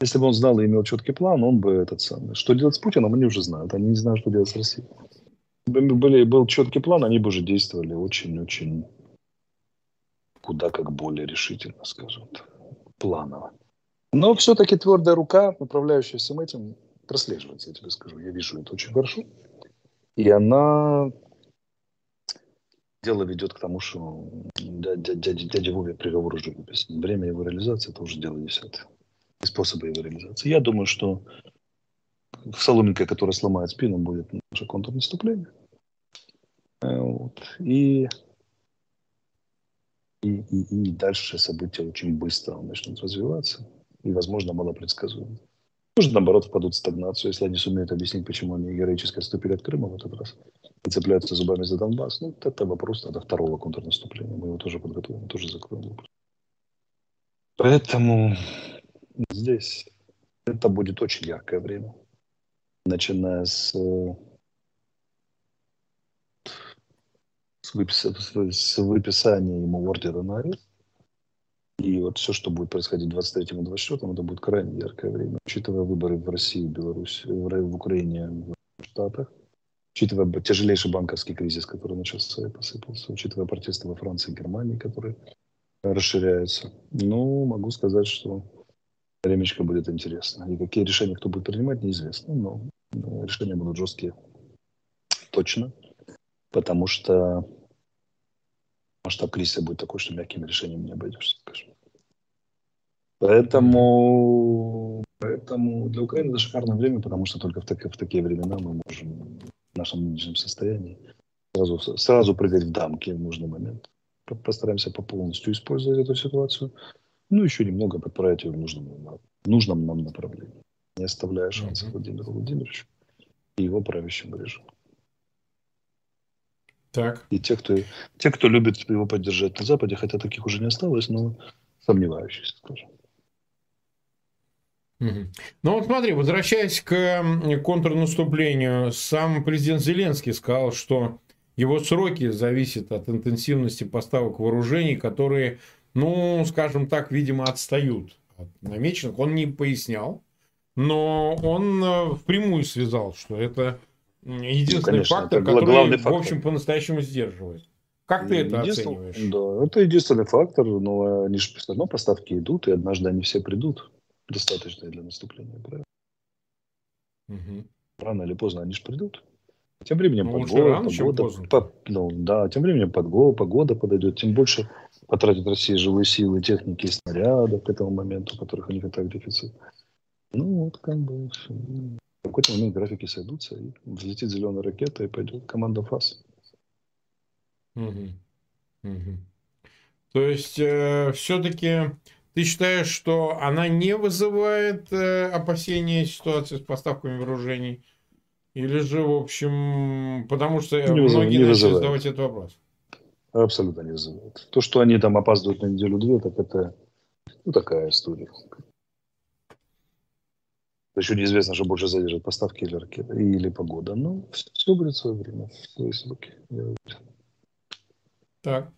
Если бы он знал и имел четкий план, он бы этот самый. Что делать с Путиным, они уже знают. Они не знают, что делать с Россией. Были, был четкий план, они бы уже действовали очень-очень куда как более решительно, скажем так, планово. Но все-таки твердая рука, направляющая всем этим, прослеживается, я тебе скажу. Я вижу это очень хорошо. И она дело ведет к тому, что дядя, дядя, Вове приговор уже выписан. Время его реализации – это уже дело десятое. И способы его реализации. Я думаю, что в соломинке, которая сломает спину, будет наше контрнаступление. Э, вот. И, и, и, и дальше события очень быстро начнут развиваться. И, возможно, малопредсказуемо. Может, наоборот, впадут в стагнацию, если они сумеют объяснить, почему они героически отступили от Крыма в этот раз и цепляются зубами за Донбасс. Ну, это вопрос тогда второго контрнаступления. Мы его тоже подготовим, тоже закроем. Поэтому здесь это будет очень яркое время. Начиная с, с, выпис, с выписания ему ордера на арест. И вот все, что будет происходить в 23-м и 24-м, это будет крайне яркое время. Учитывая выборы в России, Беларуси, в, в Украине, в Штатах, учитывая тяжелейший банковский кризис, который начался и посыпался, учитывая протесты во Франции и Германии, которые расширяются. Ну, могу сказать, что времечко будет интересно. И какие решения кто будет принимать, неизвестно. Но, решения будут жесткие. Точно. Потому что масштаб кризиса будет такой, что мягкими решениями не обойдешься, скажем. Поэтому, поэтому для Украины это шикарное время, потому что только в, так, в такие времена мы можем в нашем нынешнем состоянии сразу, сразу прыгать в дамки в нужный момент. Постараемся по полностью использовать эту ситуацию. Ну, еще немного подправить ее в нужном, в нужном нам направлении. Не оставляя шансов. Владимиру Владимировичу и его правящему режиму. Так. И те, кто, те, кто любит его поддержать на Западе, хотя таких уже не осталось, но сомневающиеся, скажем. Ну вот смотри, возвращаясь к контрнаступлению, сам президент Зеленский сказал, что его сроки зависят от интенсивности поставок вооружений, которые, ну, скажем так, видимо, отстают от намеченных. Он не пояснял, но он э, впрямую связал, что это единственный ну, конечно, фактор, это который, фактор. в общем, по-настоящему сдерживает. Как ты это оцениваешь? Да, это единственный фактор, но они же все равно поставки идут, и однажды они все придут достаточные для наступления, правильно? Угу. Рано или поздно они же придут. Тем временем ну, погода, рано, погода по, ну, да, тем временем погода, погода подойдет, тем больше потратит Россия живые силы, техники и снарядов к этому моменту, которых у них и так дефицит. Ну, вот как бы в какой-то момент графики сойдутся, и взлетит зеленая ракета, и пойдет команда ФАС. Угу. Угу. То есть, э, все-таки ты считаешь, что она не вызывает э, опасения ситуации с поставками вооружений? Или же, в общем, потому что не многие не начали задавать этот вопрос? Абсолютно не вызывает. То, что они там опаздывают на неделю-две, так это ну, такая история. Еще неизвестно, что больше задержат поставки или ракеты, или погода. Но ну, все будет в свое время, в свои сроки. Так.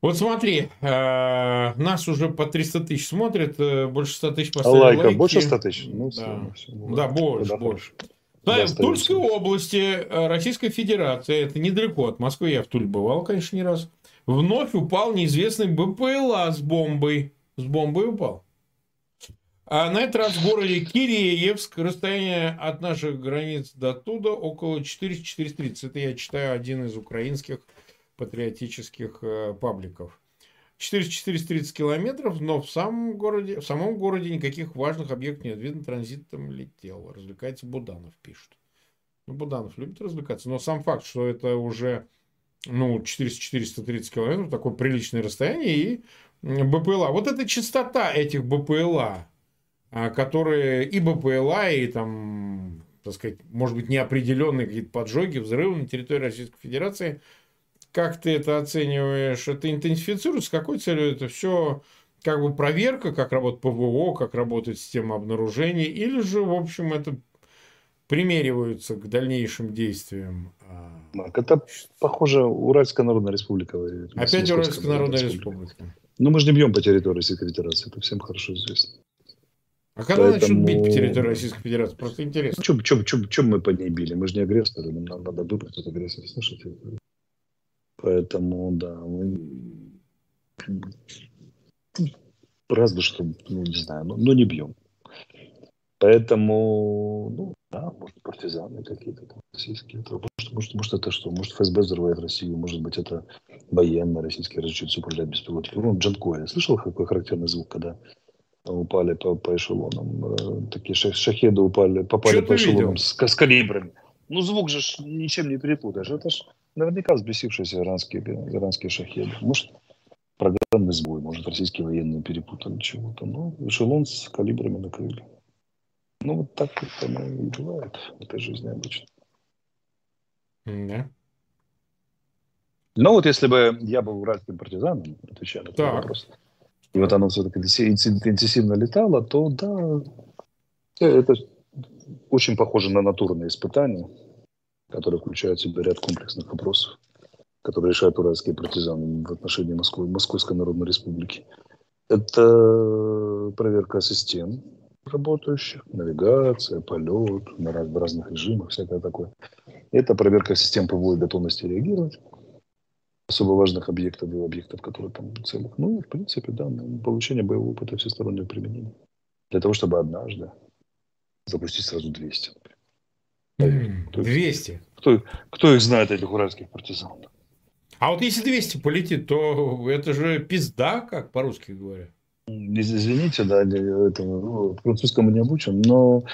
Вот смотри, э, нас уже по 300 тысяч смотрят, э, больше 100 тысяч поставили лайков. лайки. больше 100 тысяч? Ну, да, все, все, да больше, больше. Да, в Тульской области э, Российской Федерации, это недалеко от Москвы, я в Туле бывал, конечно, не раз, вновь упал неизвестный БПЛА с бомбой. С бомбой упал. А на этот раз в городе Киреевск, расстояние от наших границ до туда около 400-430. Это я читаю один из украинских патриотических э, пабликов. 430 километров, но в самом городе, в самом городе никаких важных объектов нет. Видно, транзитом летел. Развлекается Буданов, пишет. Ну, Буданов любит развлекаться. Но сам факт, что это уже ну, 400-430 километров, такое приличное расстояние, и БПЛА. Вот эта частота этих БПЛА, а, которые и БПЛА, и там, так сказать, может быть, неопределенные какие-то поджоги, взрывы на территории Российской Федерации – как ты это оцениваешь? Это интенсифицируется? С какой целью это все? Как бы проверка, как работает ПВО, как работает система обнаружения? Или же, в общем, это примериваются к дальнейшим действиям? Марк, это, похоже, Уральская Народная Республика. Опять Уральская Народная Республика. Республика. Ну, мы же не бьем по территории Российской Федерации, это всем хорошо известно. А когда Поэтому... начнут бить по территории Российской Федерации? Просто интересно. Ну, чем, чем, чем мы по ней били? Мы же не агрессоры, нам надо выбрать эту агрессию с нашей территории. Поэтому, да, мы разве что, ну, не знаю, ну, ну не бьем. Поэтому, ну, да, может, партизаны какие-то там российские. Может, может, может, это что? Может, ФСБ взрывает Россию, может быть, это военные российские разрешаются управлять беспилотниками. Ну, Джанкоя. Слышал, какой характерный звук, когда упали по, по эшелонам? Э, такие шахеды упали, попали по эшелонам с, с калибрами. Ну, звук же ничем не перепутаешь. Это ж наверняка взбесившиеся иранские, иранские шахеды. Может, программный сбой, может, российские военные перепутали чего-то. Но эшелон с калибрами накрыли. Ну, вот так вот оно и бывает в этой жизни обычно. Да. Ну, вот если бы я был уральским партизаном, отвечая на этот вопрос, и вот оно все-таки интенсивно летало, то да, это очень похоже на натурные испытания, которые включают в себя ряд комплексных вопросов, которые решают уральские партизаны в отношении Москвы, Московской Народной Республики. Это проверка систем, работающих, навигация, полет на раз, в разных режимах, всякое такое. Это проверка систем ПВО и готовности реагировать особо важных объектов и объектов, которые там целях. Ну, в принципе, да, получение боевого опыта всестороннего применения. Для того, чтобы однажды запустить сразу 200. Например. 200? Кто, кто их знает, этих уральских партизан? А вот если 200 полетит, то это же пизда, как по-русски говорят. Извините, да, это, ну, французскому не обучен, но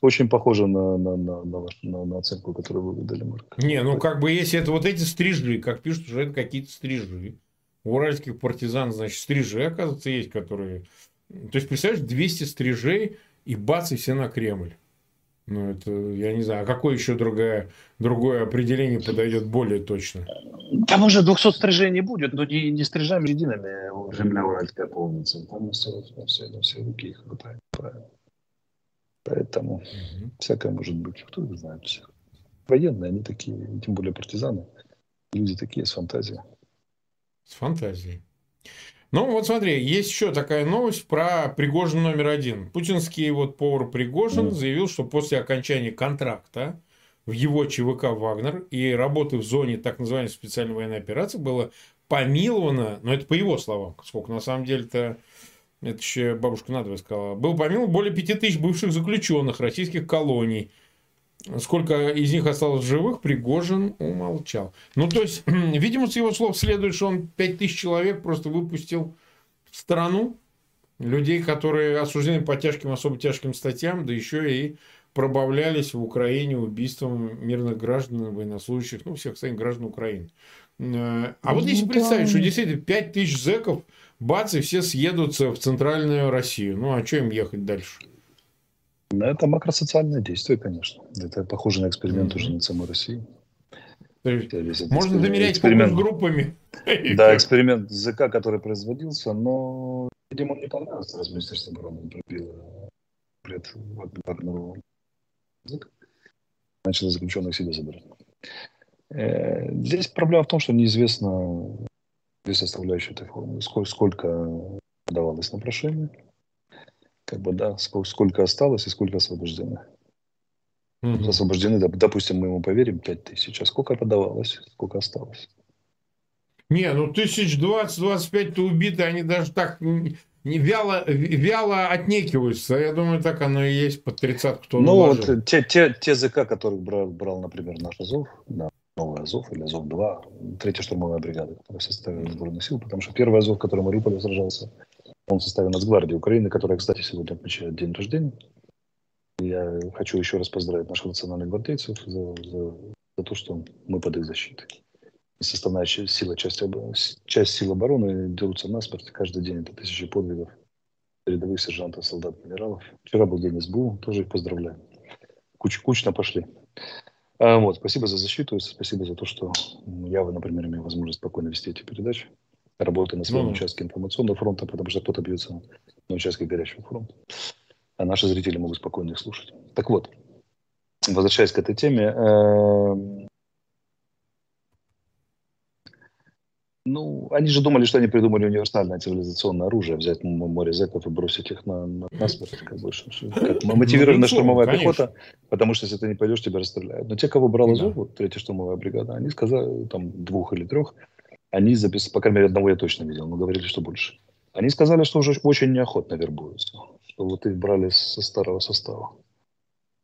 очень похоже на, на, на, на, на, на оценку, которую вы выдали, Марк. Не, ну как бы если это вот эти стрижи, как пишут, что это какие-то стрижи. У уральских партизан, значит, стрижи, оказывается, есть, которые... То есть, представляешь, 200 стрижей и бац, и все на Кремль. Ну, это, я не знаю, а какое еще другое, другое определение подойдет более точно? Там уже 200 стрижей не будет, но не, не стрижами едиными земля уральская полнится. Там все, на все, на все руки их хватает. Поэтому угу. всякое может быть. Кто их знает всех. Военные, они такие, тем более партизаны. Люди такие с фантазией. С фантазией. Ну, вот смотри, есть еще такая новость про Пригожин номер один. Путинский вот повар Пригожин заявил, что после окончания контракта в его ЧВК «Вагнер» и работы в зоне так называемой специальной военной операции было помиловано, но это по его словам, сколько на самом деле-то, это еще бабушка надвое сказала, был помилован более пяти тысяч бывших заключенных российских колоний. Сколько из них осталось живых, Пригожин умолчал. Ну, то есть, видимо, с его слов следует, что он 5 тысяч человек просто выпустил в страну. Людей, которые осуждены по тяжким, особо тяжким статьям, да еще и пробавлялись в Украине убийством мирных граждан, военнослужащих, ну, всех остальных граждан Украины. Э, а вот если ну представить, что действительно 5 тысяч зэков, бац, и все съедутся в центральную Россию. Ну, а что им ехать дальше? Это макросоциальное действие, конечно. Это похоже на эксперимент mm-hmm. уже над самой Россией. Можно замерять эксперимент. группами. Да, эксперимент ЗК, который производился, но, видимо, не понравился, раз Министерство обороны пробило пред Вагнеру начало заключенных себе забирать. Э, здесь проблема в том, что неизвестно две составляющие этой формы. Сколько, сколько давалось на прошение, как бы, да, сколько, сколько осталось и сколько освобождено. Mm-hmm. Освобождены, допустим, мы ему поверим, 5 тысяч. А сколько подавалось, сколько осталось? Не, ну тысяч двадцать-двадцать то убиты, они даже так не вяло, вяло отнекиваются. Я думаю, так оно и есть под 30 кто Ну, вот те, те, те ЗК, которых брал, брал, например, наш Азов, да, новый Азов или Азов-2, третья штурмовая бригада, которая составила сборную сил, потому что первый Азов, который Мариуполе сражался, он в составе Нацгвардии Украины, которая, кстати, сегодня отмечает день рождения. Я хочу еще раз поздравить наших национальных гвардейцев за, за, за то, что мы под их защитой. Составная сила, часть, часть сил обороны дерутся насмерть. Каждый день это тысячи подвигов передовых сержантов, солдат, генералов. Вчера был день СБУ, тоже их поздравляю. Куч, кучно пошли. А, вот, спасибо за защиту, спасибо за то, что я, например, имею возможность спокойно вести эти передачи работы на своем mm-hmm. участке информационного фронта, потому что кто-то бьется на участке горячего фронта. А наши зрители могут спокойно их слушать. Так вот, возвращаясь к этой теме, эм, ну, они же думали, что они придумали универсальное цивилизационное оружие, взять море зэков и бросить их на, на, на смерть, как бы, как мотивированная ну, штурмовая конечно. пехота, потому что если ты не пойдешь, тебя расстреляют. Но те, кого брал Азов, да. вот третья штурмовая бригада, они сказали, там, двух или трех, они записали, по крайней мере, одного я точно видел, но говорили, что больше. Они сказали, что уже очень неохотно вербуются, что вот их брали со старого состава.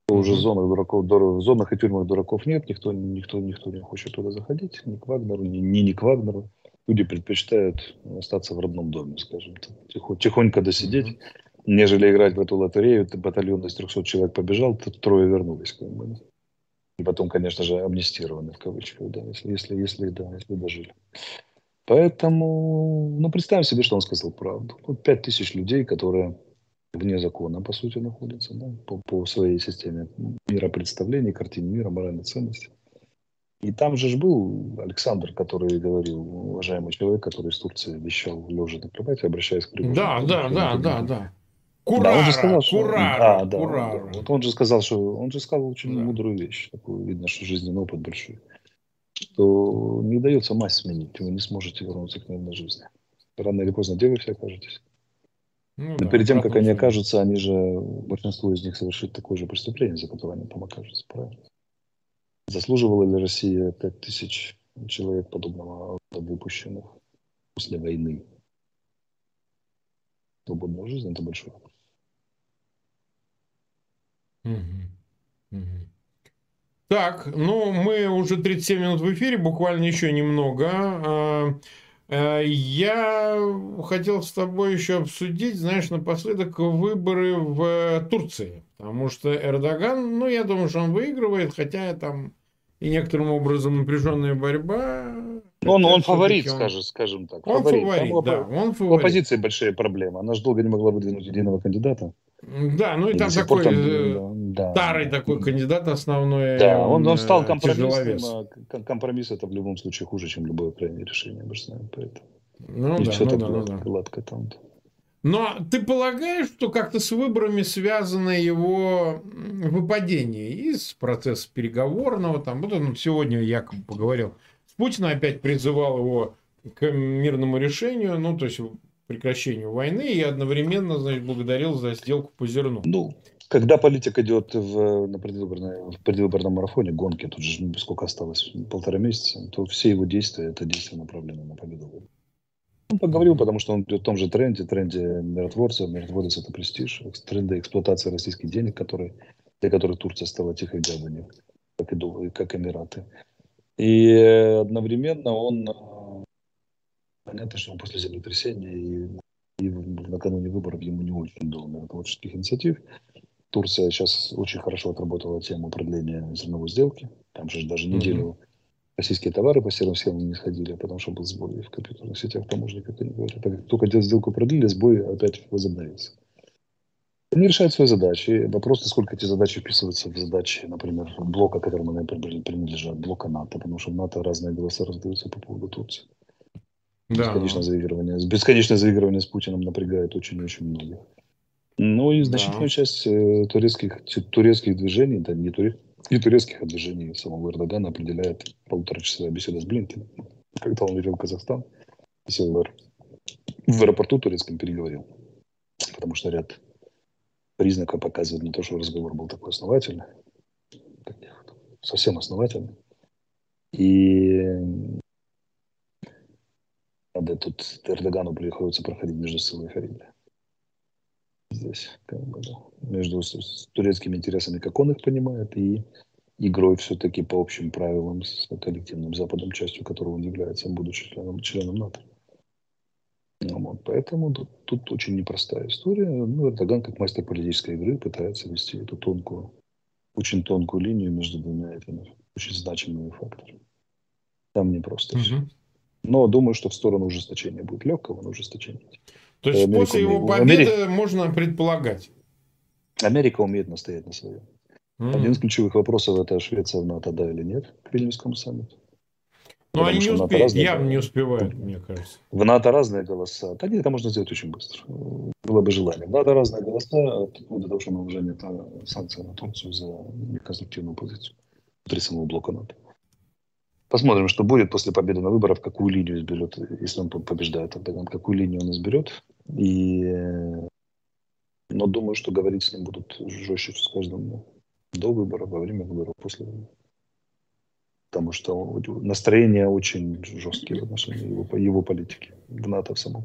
То уже в зонах дураков, в зонах и тюрьмах дураков нет, никто, никто, никто не хочет туда заходить, ни к Вагнеру, ни, ни, ни к Вагнеру. Люди предпочитают остаться в родном доме, скажем так, тихо, тихонько досидеть, нежели играть в эту лотерею. Батальон из 300 человек побежал, трое вернулись. Как бы. И потом, конечно же, амнистированы, в кавычках, да, если, если, если, да, если дожили. Поэтому, ну, представим себе, что он сказал правду. Вот пять тысяч людей, которые вне закона, по сути, находятся, да, по, по своей системе миропредставления, картине мира, моральной ценности. И там же был Александр, который говорил, уважаемый человек, который из Турции вещал лежа на кровати, обращаясь к Пригожину. Да, да, да, да, да. Курара, да, он же сказал, что, Курара, да, да, Курара. Вот он же сказал, что он же сказал очень да. мудрую вещь, такую видно, что жизненный опыт большой, что не дается мать сменить, вы не сможете вернуться к нормальной жизни. Рано или поздно вы все окажетесь. Ну, Но да, перед тем, как они окажутся, они же, большинство из них совершит такое же преступление, за которое они там окажутся, правильно? Заслуживала ли Россия пять тысяч человек подобного выпущенных после войны? Свободную жизнь – это большой вопрос. Так, ну мы уже 37 минут в эфире, буквально еще немного. А, а, я хотел с тобой еще обсудить, знаешь, напоследок выборы в Турции. Потому что Эрдоган, ну, я думаю, что он выигрывает, хотя там и некоторым образом напряженная борьба. Он, он фаворит, он... Скажем, скажем так. Он фаворит, фаворит да. Он фаворит. У оппозиции большие проблемы. Она же долго не могла выдвинуть единого кандидата. Да, ну и, и там такой там, э, да, старый такой кандидат основной. Да, он, он стал э, компромиссом. А компромисс это в любом случае хуже, чем любое крайнее решение. Мы же знаем, поэтому. Ну, и да, все ну, так да, гладко, ну, да. гладко там. Но ты полагаешь, что как-то с выборами связано его выпадение из процесса переговорного? Там, вот он сегодня якобы поговорил с Путиным, опять призывал его к мирному решению, ну, то есть прекращению войны и одновременно, значит, благодарил за сделку по зерну. Ну, когда политик идет в, на предвыборной, в предвыборном марафоне, гонки, тут же сколько осталось, полтора месяца, то все его действия, это действия направлены на победу. Он поговорил, потому что он идет в том же тренде, тренде миротворца. Миротворец – это престиж, тренде эксплуатации российских денег, которые, для которых Турция стала тихой гаванью, как и, как Эмираты. И одновременно он Понятно, что он после землетрясения и, и накануне выборов ему не очень дал миротворческих инициатив. Турция сейчас очень хорошо отработала тему продления зерновой сделки. Там же даже неделю mm-hmm. российские товары по серым схемам не сходили, потому что был сбой в компьютерных сетях таможник, как они говорят. Так, только делать сделку продлили, сбой опять возобновился. Они решают свои задачи. Вопрос, насколько эти задачи вписываются в задачи, например, блока, которому они принадлежат, блока НАТО, потому что в НАТО разные голоса раздаются по поводу Турции. Да. Бесконечное заигрывание. Бесконечное заигрывание с Путиным напрягает очень-очень многих. Ну и значительную да. часть э, турецких, турецких движений, да не, туре, не турецких, а движений самого Эрдогана определяет полуторачасовая беседа с Блинкиным. Когда он летел в Казахстан, сел в, в аэропорту турецком переговорил. Потому что ряд признаков показывает на то, что разговор был такой основательный. Совсем основательный. И Правда, тут Эрдогану приходится проходить между Силой и. Здесь, как бы, между с турецкими интересами, как он их понимает, и игрой все-таки по общим правилам с коллективным Западом, частью которого он является, будучи членом, членом НАТО. Ну, вот, поэтому тут, тут очень непростая история. Ну, Эрдоган, как мастер политической игры, пытается вести эту тонкую, очень тонкую линию между двумя этими очень значимыми факторами. Там непросто угу. все. Но думаю, что в сторону ужесточения будет легкого, но ужесточения. То есть Америка после его победы Америка... можно предполагать? Америка умеет настоять на своем. Mm. Один из ключевых вопросов это Швеция в НАТО, да или нет, к Вильнюсскому саммиту. Ну, они не успеют, явно не успевают, мне кажется. В НАТО разные голоса. Да нет, это можно сделать очень быстро. Было бы желание. В НАТО разные голоса, вплоть до того, что наложение санкций на Турцию за неконструктивную позицию внутри самого блока НАТО. Посмотрим, что будет после победы на выборах, какую линию изберет, если он побеждает Эрдоган, какую линию он изберет. И... Но думаю, что говорить с ним будут жестче с каждым до выборов, во время выборов, после выборов. Потому что настроения очень жесткие в отношении его, его политики в НАТО в самом.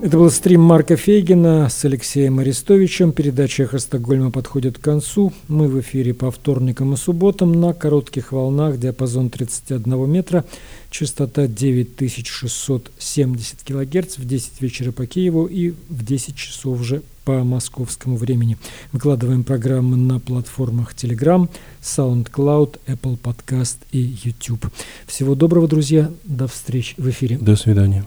Это был стрим Марка Фейгина с Алексеем Арестовичем. Передача «Эхо Стокгольма» подходит к концу. Мы в эфире по вторникам и субботам на коротких волнах, диапазон 31 метра, частота 9670 килогерц в 10 вечера по Киеву и в 10 часов же по московскому времени. Выкладываем программы на платформах Telegram, SoundCloud, Apple Podcast и YouTube. Всего доброго, друзья. До встречи в эфире. До свидания.